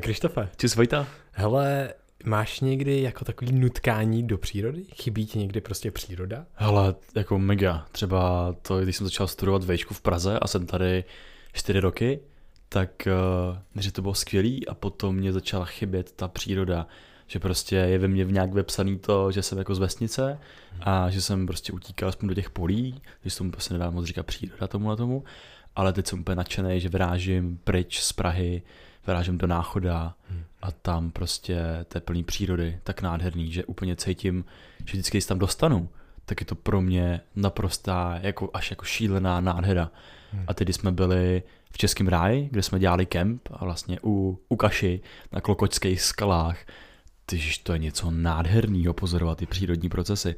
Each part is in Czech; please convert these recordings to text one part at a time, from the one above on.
Ahoj Krištofe. Čus Vojta. Hele, máš někdy jako takový nutkání do přírody? Chybí ti někdy prostě příroda? Hele, jako mega. Třeba to, když jsem začal studovat vejšku v Praze a jsem tady čtyři roky, tak uh, že to bylo skvělý a potom mě začala chybět ta příroda že prostě je ve mně nějak vepsaný to, že jsem jako z vesnice a že jsem prostě utíkal aspoň do těch polí, když tomu prostě nedá moc říkat příroda tomu a tomu, ale teď jsem úplně nadšený, že vyrážím pryč z Prahy, vyrážím do náchoda hmm. a tam prostě to je plný přírody, tak nádherný, že úplně cítím, že vždycky, když tam dostanu, tak je to pro mě naprostá, jako, až jako šílená nádhera. Hmm. A tedy jsme byli v Českém ráji, kde jsme dělali kemp a vlastně u, u Kaši na Klokočských skalách. Tyž to je něco nádherného pozorovat ty přírodní procesy.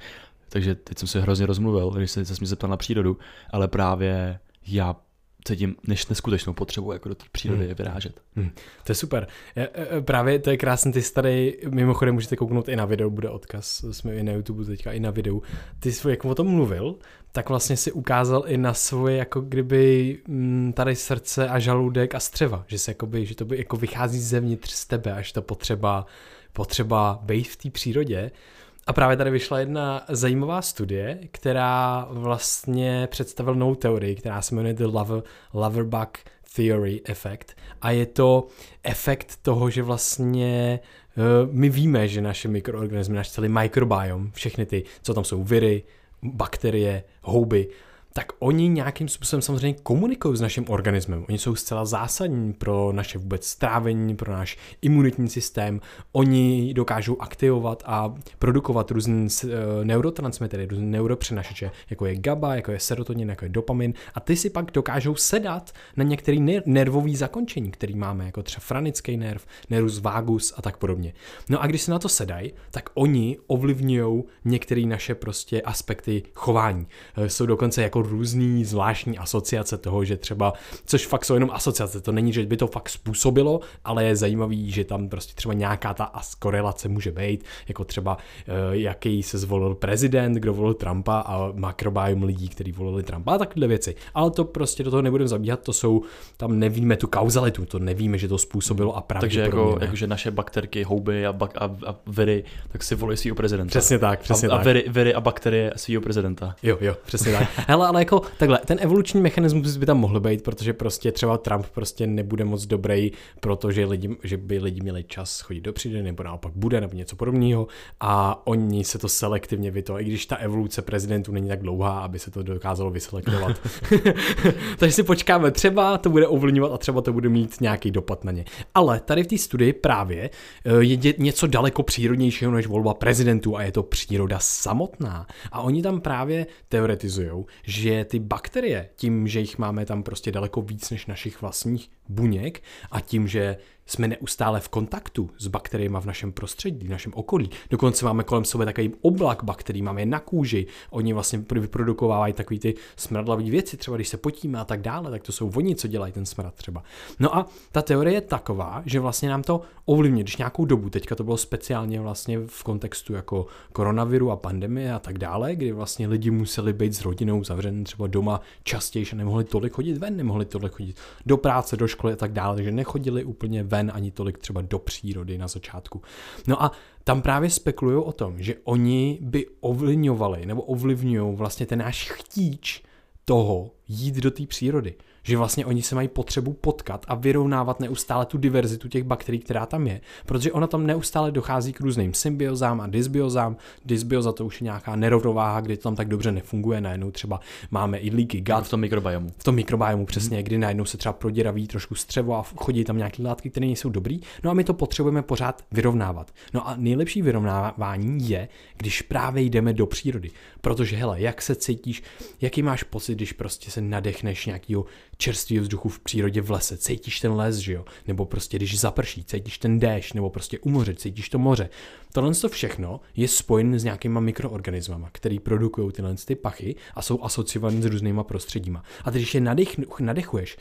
Takže teď jsem se hrozně rozmluvil, když se, se mě zeptal na přírodu, ale právě já cítím než neskutečnou potřebu jako do té přírody hmm. vyrážet. Hmm. To je super. Já, e, e, právě to je krásný, ty tady mimochodem můžete kouknout i na video, bude odkaz, jsme i na YouTube teďka i na videu. Ty jsi, jak o tom mluvil, tak vlastně si ukázal i na svoje jako kdyby mm, tady srdce a žaludek a střeva, že se jakoby, že to by jako vychází zevnitř z tebe, až to potřeba, potřeba být v té přírodě. A právě tady vyšla jedna zajímavá studie, která vlastně představila novou teorii, která se jmenuje The Lover, Loverbug Theory Effect. A je to efekt toho, že vlastně uh, my víme, že naše mikroorganismy, náš celý mikrobiom, všechny ty, co tam jsou viry, bakterie, houby, tak oni nějakým způsobem samozřejmě komunikují s naším organismem. Oni jsou zcela zásadní pro naše vůbec strávení, pro náš imunitní systém. Oni dokážou aktivovat a produkovat různé uh, neurotransmitery, různé neuropřenašeče, jako je GABA, jako je serotonin, jako je dopamin. A ty si pak dokážou sedat na některý ner- nervový zakončení, který máme, jako třeba franický nerv, nervus vagus a tak podobně. No a když se na to sedají, tak oni ovlivňují některé naše prostě aspekty chování. Uh, jsou dokonce jako různý zvláštní asociace toho, že třeba, což fakt jsou jenom asociace, to není, že by to fakt způsobilo, ale je zajímavý, že tam prostě třeba nějaká ta korelace může být, jako třeba eh, jaký se zvolil prezident, kdo volil Trumpa a makrobiom lidí, kteří volili Trumpa a takové věci. Ale to prostě do toho nebudeme zabíhat, to jsou, tam nevíme tu kauzalitu, to nevíme, že to způsobilo a pravděpodobně Takže jako, jako že naše bakterky, houby a, bak, a, a viry, tak si volí svého prezidenta. Přesně tak, přesně a, tak. A viry, viry a bakterie svého prezidenta. Jo, jo, přesně tak. Hele, ale jako takhle, ten evoluční mechanismus by tam mohl být, protože prostě třeba Trump prostě nebude moc dobrý, protože lidi, že by lidi měli čas chodit do přírody, nebo naopak bude, nebo něco podobného a oni se to selektivně vyto, i když ta evoluce prezidentů není tak dlouhá, aby se to dokázalo vyselektovat. Takže si počkáme, třeba to bude ovlivňovat a třeba to bude mít nějaký dopad na ně. Ale tady v té studii právě eh, je něco daleko přírodnějšího než volba prezidentů a je to příroda samotná. A oni tam právě teoretizují, že ty bakterie, tím, že jich máme tam prostě daleko víc než našich vlastních buněk a tím, že jsme neustále v kontaktu s bakteriemi v našem prostředí, v našem okolí. Dokonce máme kolem sebe takový oblak bakterií, máme je na kůži, oni vlastně vyprodukovávají takové ty smradlavé věci, třeba když se potíme a tak dále, tak to jsou oni, co dělají ten smrad třeba. No a ta teorie je taková, že vlastně nám to ovlivňuje, když nějakou dobu, teďka to bylo speciálně vlastně v kontextu jako koronaviru a pandemie a tak dále, kdy vlastně lidi museli být s rodinou zavřeni třeba doma častěji, že nemohli tolik chodit ven, nemohli tolik chodit do práce, do školy a tak dále, takže nechodili úplně ven ani tolik třeba do přírody na začátku. No a tam právě spekulují o tom, že oni by ovlivňovali nebo ovlivňují vlastně ten náš chtíč toho jít do té přírody že vlastně oni se mají potřebu potkat a vyrovnávat neustále tu diverzitu těch bakterií, která tam je, protože ona tam neustále dochází k různým symbiozám a dysbiozám. Dysbioza to už je nějaká nerovnováha, kdy to tam tak dobře nefunguje, najednou třeba máme i leaky gut. V tom mikrobiomu. V tom mikrobiomu přesně, hmm. kdy najednou se třeba proděraví trošku střevo a chodí tam nějaké látky, které nejsou dobrý. No a my to potřebujeme pořád vyrovnávat. No a nejlepší vyrovnávání je, když právě jdeme do přírody. Protože hele, jak se cítíš, jaký máš pocit, když prostě se nadechneš nějakého čerstvého vzduchu v přírodě v lese, cítíš ten les, že jo? Nebo prostě když zaprší, cítíš ten déšť, nebo prostě u moře, cítíš to moře. Tohle to všechno je spojen s nějakýma mikroorganismama, který produkují tyhle ty pachy a jsou asociované s různýma prostředíma. A když je nadech, nadechuješ,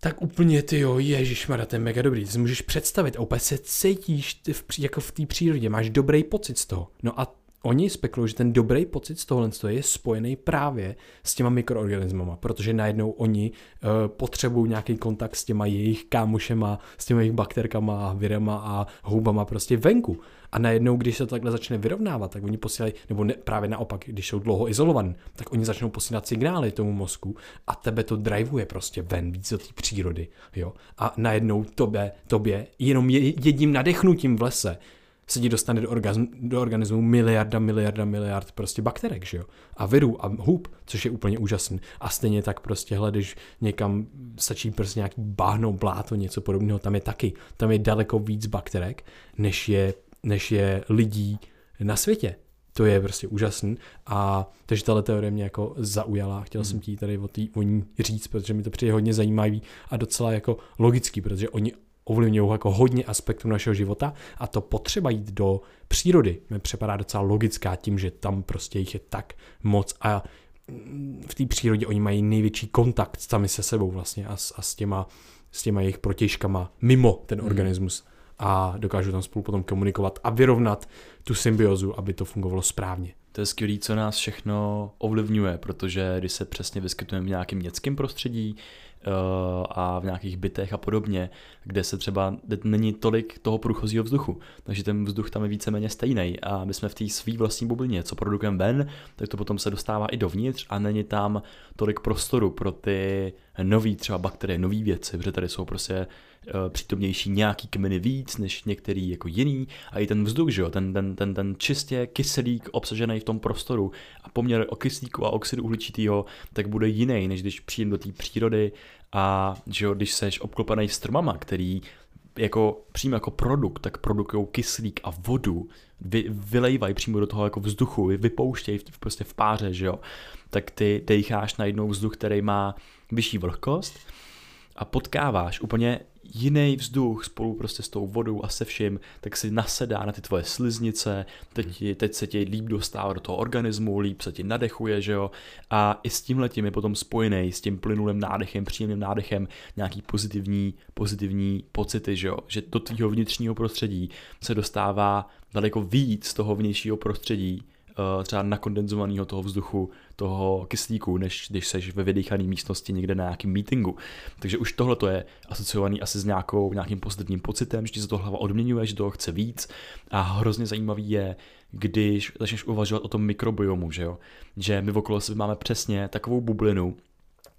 tak úplně ty jo, ježišmarja, to je mega dobrý. Ty si můžeš představit a úplně se cítíš v, jako v té přírodě, máš dobrý pocit z toho. No a oni spekulují, že ten dobrý pocit z tohohle je spojený právě s těma mikroorganismama, protože najednou oni uh, potřebují nějaký kontakt s těma jejich kámošema, s těma jejich bakterkama, virama a houbama prostě venku. A najednou, když se to takhle začne vyrovnávat, tak oni posílají, nebo ne, právě naopak, když jsou dlouho izolovaní, tak oni začnou posílat signály tomu mozku a tebe to drivuje prostě ven víc do té přírody. Jo? A najednou tobě, tobě jenom jedním nadechnutím v lese se ti dostane do, orgazm, do organismu miliarda, miliarda, miliard prostě bakterek, že jo? A virů a hub, což je úplně úžasný. A stejně tak prostě hledeš někam, stačí prostě nějaký báhno, bláto, něco podobného, tam je taky, tam je daleko víc bakterek, než je, než je lidí na světě. To je prostě úžasný. A takže tahle teorie mě jako zaujala. Chtěl hmm. jsem ti tady o, tý, o ní říct, protože mi to přijde hodně zajímavý a docela jako logický, protože oni ovlivňují jako hodně aspektů našeho života a to potřeba jít do přírody mi připadá docela logická tím, že tam prostě jich je tak moc a v té přírodě oni mají největší kontakt sami se sebou vlastně a, s, a s, těma, s těma jejich protěžkama mimo ten hmm. organismus a dokážou tam spolu potom komunikovat a vyrovnat tu symbiozu, aby to fungovalo správně. To je skvělé, co nás všechno ovlivňuje, protože když se přesně vyskytujeme v nějakém městském prostředí, Eh, a v nějakých bytech a podobně, kde se třeba není tolik toho průchozího vzduchu. Takže ten vzduch tam je víceméně stejný a my jsme v té své vlastní bublině. Co produkujeme ven, tak to potom se dostává i dovnitř a není tam tolik prostoru pro ty nové třeba bakterie, nové věci, protože tady jsou prostě přítomnější nějaký kmeny víc než některý jako jiný. A i ten vzduch, že jo, ten, ten, ten, ten čistě kyselík obsažený v tom prostoru a poměr o kyslíku a oxidu uhličitého, tak bude jiný, než když přijím do té přírody a že jo, když seš obklopený stromama, který jako přímo jako produkt, tak produkují kyslík a vodu, vy, vylejvají přímo do toho jako vzduchu, vypouštějí v, prostě v páře, že jo, tak ty decháš najednou vzduch, který má vyšší vlhkost a potkáváš úplně jiný vzduch spolu prostě s tou vodou a se vším, tak si nasedá na ty tvoje sliznice, teď, hmm. teď se ti líp dostává do toho organismu, líp se ti nadechuje, že jo, a i s tím letím je potom spojený s tím plynulým nádechem, příjemným nádechem, nějaký pozitivní, pozitivní pocity, že jo, že do tvýho vnitřního prostředí se dostává daleko víc toho vnějšího prostředí, Eh, třeba nakondenzovaného toho vzduchu, toho kyslíku, než když seš ve vydýchané místnosti někde na nějakém meetingu. Takže už tohle to je asociovaný asi s nějakou, nějakým pozitivním pocitem, že ti se to hlava odměňuje, že toho chce víc. A hrozně zajímavý je, když začneš uvažovat o tom mikrobiomu, že jo? Že my okolo sebe máme přesně takovou bublinu,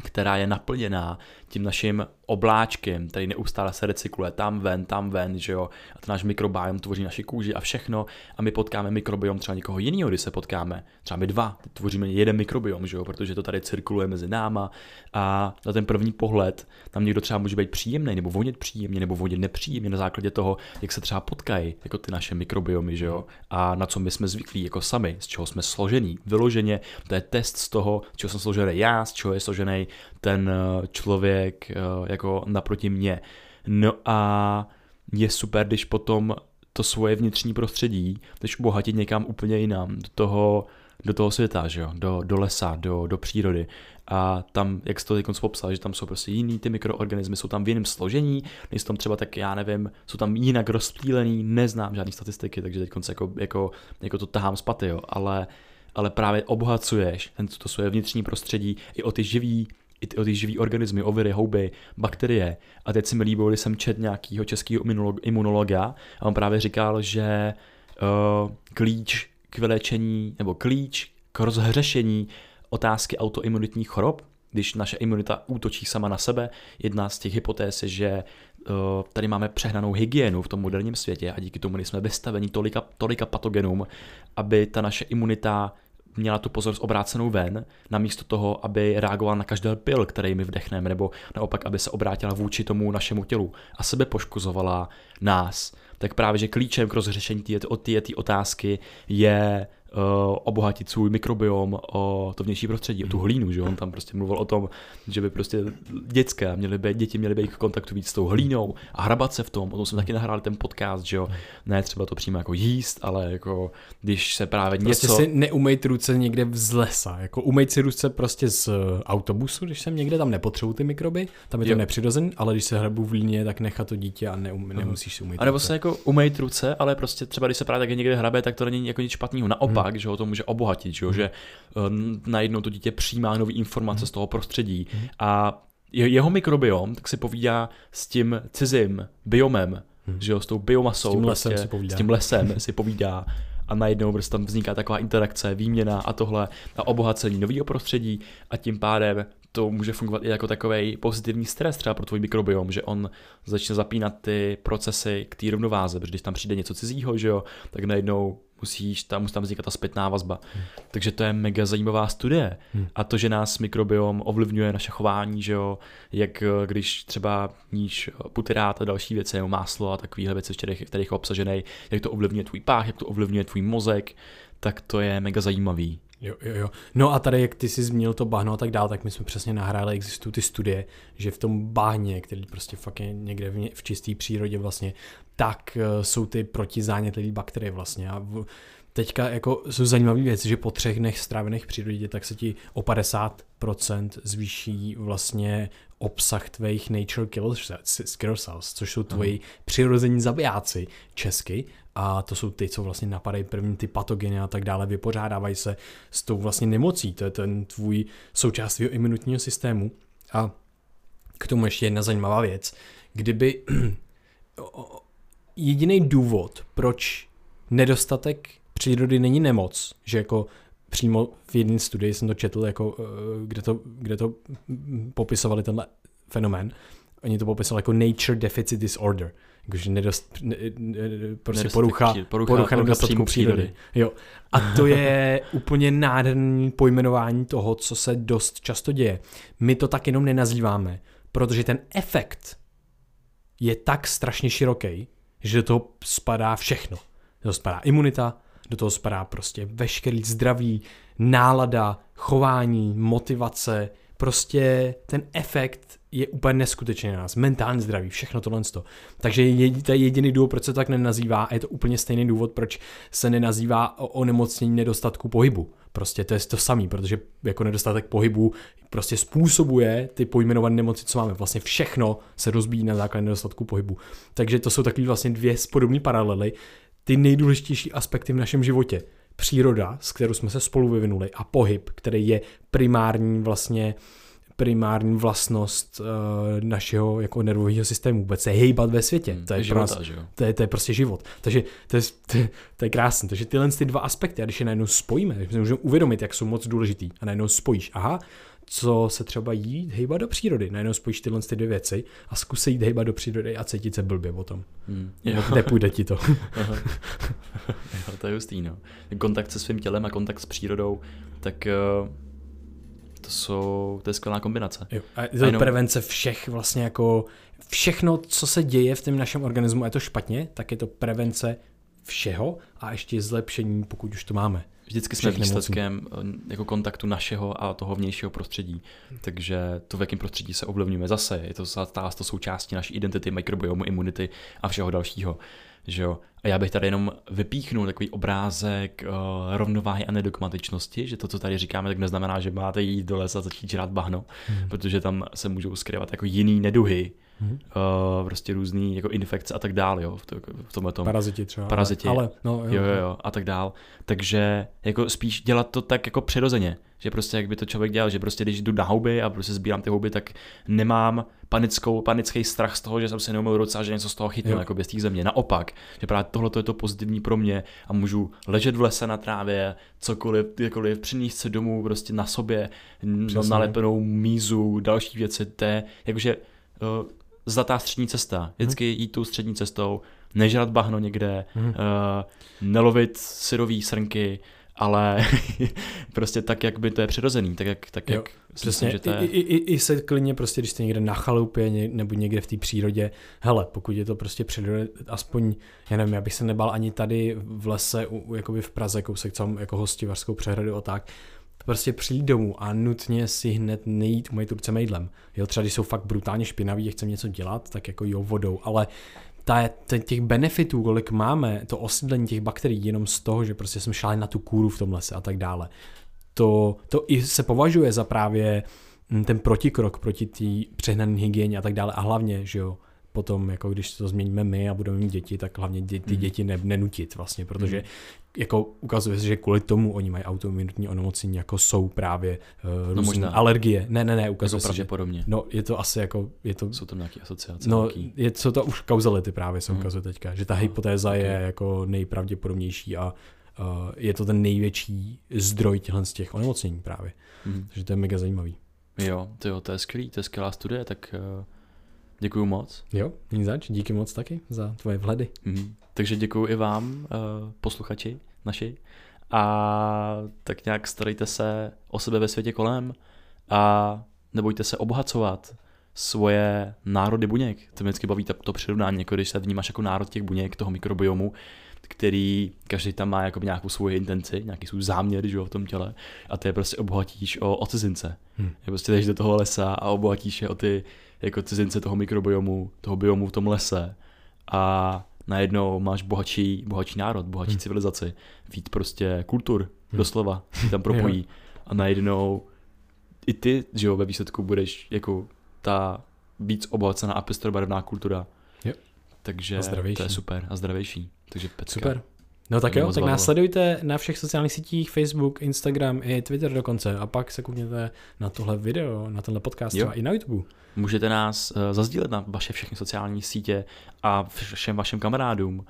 která je naplněná tím naším obláčkem, který neustále se recykluje tam ven, tam ven, že jo, a ten náš mikrobiom tvoří naši kůži a všechno. A my potkáme mikrobiom třeba někoho jiného, když se potkáme, třeba my dva, tvoříme jeden mikrobiom, že jo, protože to tady cirkuluje mezi náma. A na ten první pohled tam někdo třeba může být příjemný, nebo vonět příjemně, nebo vonět nepříjemně na základě toho, jak se třeba potkají jako ty naše mikrobiomy, že jo, a na co my jsme zvyklí jako sami, z čeho jsme složení, vyloženě, to je test z toho, z čeho jsem složený já, z čeho je složený ten eh, člověk eh, jako naproti mě. No a je super, když potom to svoje vnitřní prostředí když obohatit někam úplně jinam, do toho, do toho světa, že jo? Do, do lesa, do, do přírody. A tam, jak jsi to teď popsal, že tam jsou prostě jiný ty mikroorganismy, jsou tam v jiném složení, nejsou tam třeba tak, já nevím, jsou tam jinak rozptýlený, neznám žádné statistiky, takže teď jako, jako, jako to tahám z paty, jo? Ale, ale právě obohacuješ ten, to svoje vnitřní prostředí i o ty živý i o ty živý organismy, oviry, houby, bakterie. A teď si mi líbilo, když jsem čet nějakého českého imunologa a on právě říkal, že uh, klíč k vylečení, nebo klíč k rozhřešení otázky autoimunitních chorob, když naše imunita útočí sama na sebe. Jedna z těch hypotéz je, že uh, tady máme přehnanou hygienu v tom moderním světě a díky tomu jsme vystaveni tolika, tolika patogenům, aby ta naše imunita měla tu pozornost obrácenou ven, namísto toho, aby reagovala na každý pil, který my vdechneme, nebo naopak, aby se obrátila vůči tomu našemu tělu a sebe poškozovala nás. Tak právě, že klíčem k rozřešení té otázky je obohatit svůj mikrobiom o to vnější prostředí, o tu hlínu, že on tam prostě mluvil o tom, že by prostě dětské měly být, děti měly být v kontaktu víc s tou hlínou a hrabat se v tom, o tom jsme taky nahráli ten podcast, že jo, ne třeba to přímo jako jíst, ale jako když se právě prostě něco... si neumejt ruce někde z lesa, jako umejt si ruce prostě z autobusu, když jsem někde tam nepotřebuji ty mikroby, tam je to nepřirozený, ale když se hrabu v líně, tak nechat to dítě a neum, nemusíš si umýt A nebo se jako umejt ruce, ale prostě třeba když se právě taky někde hrabe, tak to není jako nic špatného. Naopak, fakt, že ho to může obohatit, že, ho, že uh, najednou to dítě přijímá nové informace z toho prostředí. A jeho mikrobiom tak si povídá s tím cizím biomem, hmm. že jo, s tou biomasou, s tím lesem, prostě, si, povídá. S tím lesem si povídá. A najednou prostě tam vzniká taková interakce, výměna a tohle a obohacení nového prostředí. A tím pádem to může fungovat i jako takový pozitivní stres třeba pro tvůj mikrobiom, že on začne zapínat ty procesy k té rovnováze, protože když tam přijde něco cizího, že jo, tak najednou musíš tam, musí tam vznikat ta zpětná vazba. Hmm. Takže to je mega zajímavá studie. Hmm. A to, že nás mikrobiom ovlivňuje naše chování, že jo, jak eh, když třeba níž putyrát a další věci, jo, máslo a takovéhle věci, v kterých, v kterých je obsažený, jak to ovlivňuje tvůj pách, jak to ovlivňuje tvůj mozek, tak to je mega zajímavý. Jo, jo, jo. No a tady, jak ty jsi zmínil to bahno a tak dále, tak my jsme přesně nahráli, existují ty studie, že v tom bahně, který prostě fakt je někde v, v čisté přírodě vlastně, tak uh, jsou ty protizánětlivé bakterie vlastně. A v, teďka jako jsou zajímavé věci, že po třech dnech strávených v přírodě, tak se ti o 50% zvýší vlastně obsah tvých nature killer cells, což jsou tvoji přirození zabijáci česky. A to jsou ty, co vlastně napadají první ty patogeny a tak dále, vypořádávají se s tou vlastně nemocí, to je ten tvůj součást tvého imunitního systému. A k tomu ještě jedna zajímavá věc, kdyby jediný důvod, proč nedostatek přírody není nemoc, že jako přímo v jedné studii jsem to četl, jako, eh, kde, to, kde to popisovali tenhle fenomén, oni to popisovali jako nature deficit disorder, jakože nedost, ne, ne, prostě porucha, porucha, porucha, porucha nedostatku přírody. přírody. Jo. A to je úplně nádherný pojmenování toho, co se dost často děje. My to tak jenom nenazýváme, protože ten efekt je tak strašně široký, že do toho spadá všechno. Do toho spadá imunita, do toho spadá prostě veškerý zdraví, nálada, chování, motivace, prostě ten efekt je úplně neskutečný na nás. Mentální zdraví, všechno tohle. Takže je, to je jediný důvod, proč se tak nenazývá a je to úplně stejný důvod, proč se nenazývá o onemocnění nedostatku pohybu. Prostě to je to samý, protože jako nedostatek pohybu prostě způsobuje ty pojmenované nemoci, co máme. Vlastně všechno se rozbíjí na základě nedostatku pohybu. Takže to jsou takové vlastně dvě podobné paralely. Ty nejdůležitější aspekty v našem životě. Příroda, s kterou jsme se spolu vyvinuli a pohyb, který je primární vlastně primární vlastnost uh, našeho jako nervového systému vůbec se hejbat ve světě. Hmm, to, je života, nás, to, je, to je prostě život. Takže to je, to, je, to je krásné. Takže tyhle ty dva aspekty, a když je najednou spojíme, tak si můžeme uvědomit, jak jsou moc důležitý a najednou spojíš, aha, co se třeba jít hejbat do přírody. Najednou spojíš tyhle ty dvě věci a zkusej jít hejbat do přírody a cítit se blbě o tom. Hmm. Nepůjde ti to. jo, to je hustý, no. Kontakt se svým tělem a kontakt s přírodou, tak uh to jsou, to je skvělá kombinace. Jo. A to je jenom... prevence všech vlastně jako, všechno, co se děje v tom našem organismu, je to špatně, tak je to prevence všeho a ještě zlepšení, pokud už to máme. Vždycky jsme výsledkem eh, jako kontaktu našeho a toho vnějšího prostředí. Takže to, v jakém prostředí se ovlivňujeme zase, je to stává to součástí naší identity, mikrobiomu, imunity a všeho dalšího. Že jo? A já bych tady jenom vypíchnul takový obrázek uh, rovnováhy a nedogmatičnosti, že to, co tady říkáme, tak neznamená, že máte jít do lesa a začít žrát bahno, hmm. protože tam se můžou skrývat jako jiný neduhy, hmm. uh, prostě různý jako infekce a tak dále, jo, v, to, v tomhle tom. Paraziti třeba. Paraziti. Ale, no, jo, jo, jo, jo, a tak dál. Takže jako spíš dělat to tak jako přirozeně, že prostě jak by to člověk dělal, že prostě když jdu na houby a prostě sbírám ty houby, tak nemám panickou, panický strach z toho, že jsem si neumil ruce a že něco z toho chytnu, jako bez té země. Naopak, že právě tohle je to pozitivní pro mě a můžu ležet v lese na trávě, cokoliv, jakkoliv přinést se domů prostě na sobě, Přesně. nalepenou mízu, další věci, to je jakože uh, zlatá střední cesta. Vždycky hmm. jít tou střední cestou, nežrat bahno někde, hmm. uh, nelovit syrový srnky, ale prostě tak, jak by to je přirozený, tak jak, tak jo, jak přesně, myslím, že to je... I, i, i se klidně prostě, když jste někde na chalupě nebo někde v té přírodě, hele, pokud je to prostě příroda, aspoň, já nevím, já bych se nebal ani tady v lese, u, jakoby v Praze, kousek tam jako hostivařskou přehradu a tak, prostě přijít domů a nutně si hned nejít umýt ruce mejdlem. Jo, třeba když jsou fakt brutálně špinaví a chcem něco dělat, tak jako jo vodou, ale ta, těch benefitů, kolik máme, to osídlení těch bakterií jenom z toho, že prostě jsme šli na tu kůru v tom lese a tak dále, to, to i se považuje za právě mm, ten protikrok proti té přehnané hygieně a tak dále a hlavně, že jo, potom, jako když to změníme my a budeme mít děti, tak hlavně dě, ty mm. děti ne, nenutit vlastně, protože mm. jako ukazuje se, že kvůli tomu oni mají autoimunitní onemocnění, jako jsou právě uh, no možná. alergie. Ne, ne, ne, ukazuje jako se, že podobně. No, je to asi jako, je to... Jsou tam nějaké asociace? No, nějaký... je, jsou to už kauzality právě se mm. ukazuje teďka, že ta hypotéza okay. je jako nejpravděpodobnější a uh, je to ten největší zdroj těchto z těch onemocnění právě. Mm. Takže to je mega zajímavý. Jo, to, jo, to je skvělý, to je skvělá studie, tak uh Děkuju moc. Jo, nic zač, díky moc taky za tvoje vhledy. Mm-hmm. Takže děkuju i vám, uh, posluchači naši. A tak nějak starejte se o sebe ve světě kolem a nebojte se obohacovat svoje národy buněk. To mě vždycky baví to, to přirovnání, jako když se vnímáš jako národ těch buněk, toho mikrobiomu, který každý tam má jako nějakou svoji intenci, nějaký svůj záměr že jo, v tom těle a ty je prostě obohatíš o, o cizince. Hmm. Je prostě jdeš do toho lesa a obohatíš je o ty jako cizince toho mikrobiomu, toho biomu v tom lese a najednou máš bohatší, bohatší národ, bohatší hmm. civilizaci, víc prostě kultur, hmm. doslova, si tam propojí a najednou i ty, že jo, ve výsledku budeš jako ta víc obohacená a pestrobarevná kultura. Jo. Takže to je super a zdravější. Takže pecka. Super. No tak jo, tak nás sledujte na všech sociálních sítích, Facebook, Instagram i Twitter dokonce a pak se koukněte na tohle video, na tenhle podcast jo. a i na YouTube. Můžete nás uh, zazdílet na vaše všechny sociální sítě a všem vašim kamarádům.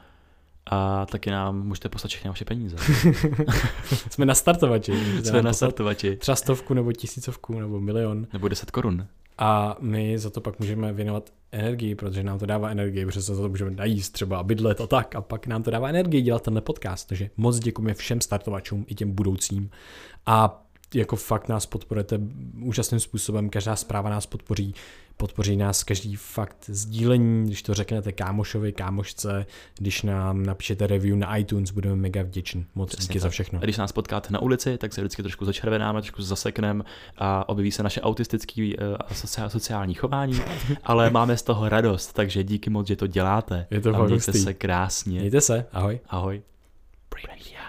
A taky nám můžete poslat všechny vaše peníze. Jsme na startovači. Jsme na startovači. Třeba stovku nebo tisícovku nebo milion. Nebo deset korun. A my za to pak můžeme věnovat energii, protože nám to dává energii, protože se za to můžeme najíst třeba bydlet a tak. A pak nám to dává energii dělat tenhle podcast. Takže moc děkujeme všem startovačům i těm budoucím. A jako fakt nás podporujete úžasným způsobem, každá zpráva nás podpoří, podpoří nás každý fakt sdílení, když to řeknete kámošovi, kámošce, když nám napíšete review na iTunes, budeme mega vděční. Moc Přesně díky tak. za všechno. A když nás potkáte na ulici, tak se vždycky trošku začervenáme, trošku zasekneme a objeví se naše autistické uh, a sociální chování, ale máme z toho radost, takže díky moc, že to děláte. Je to a mějte se krásně. Mějte se, ahoj. Ahoj. Brain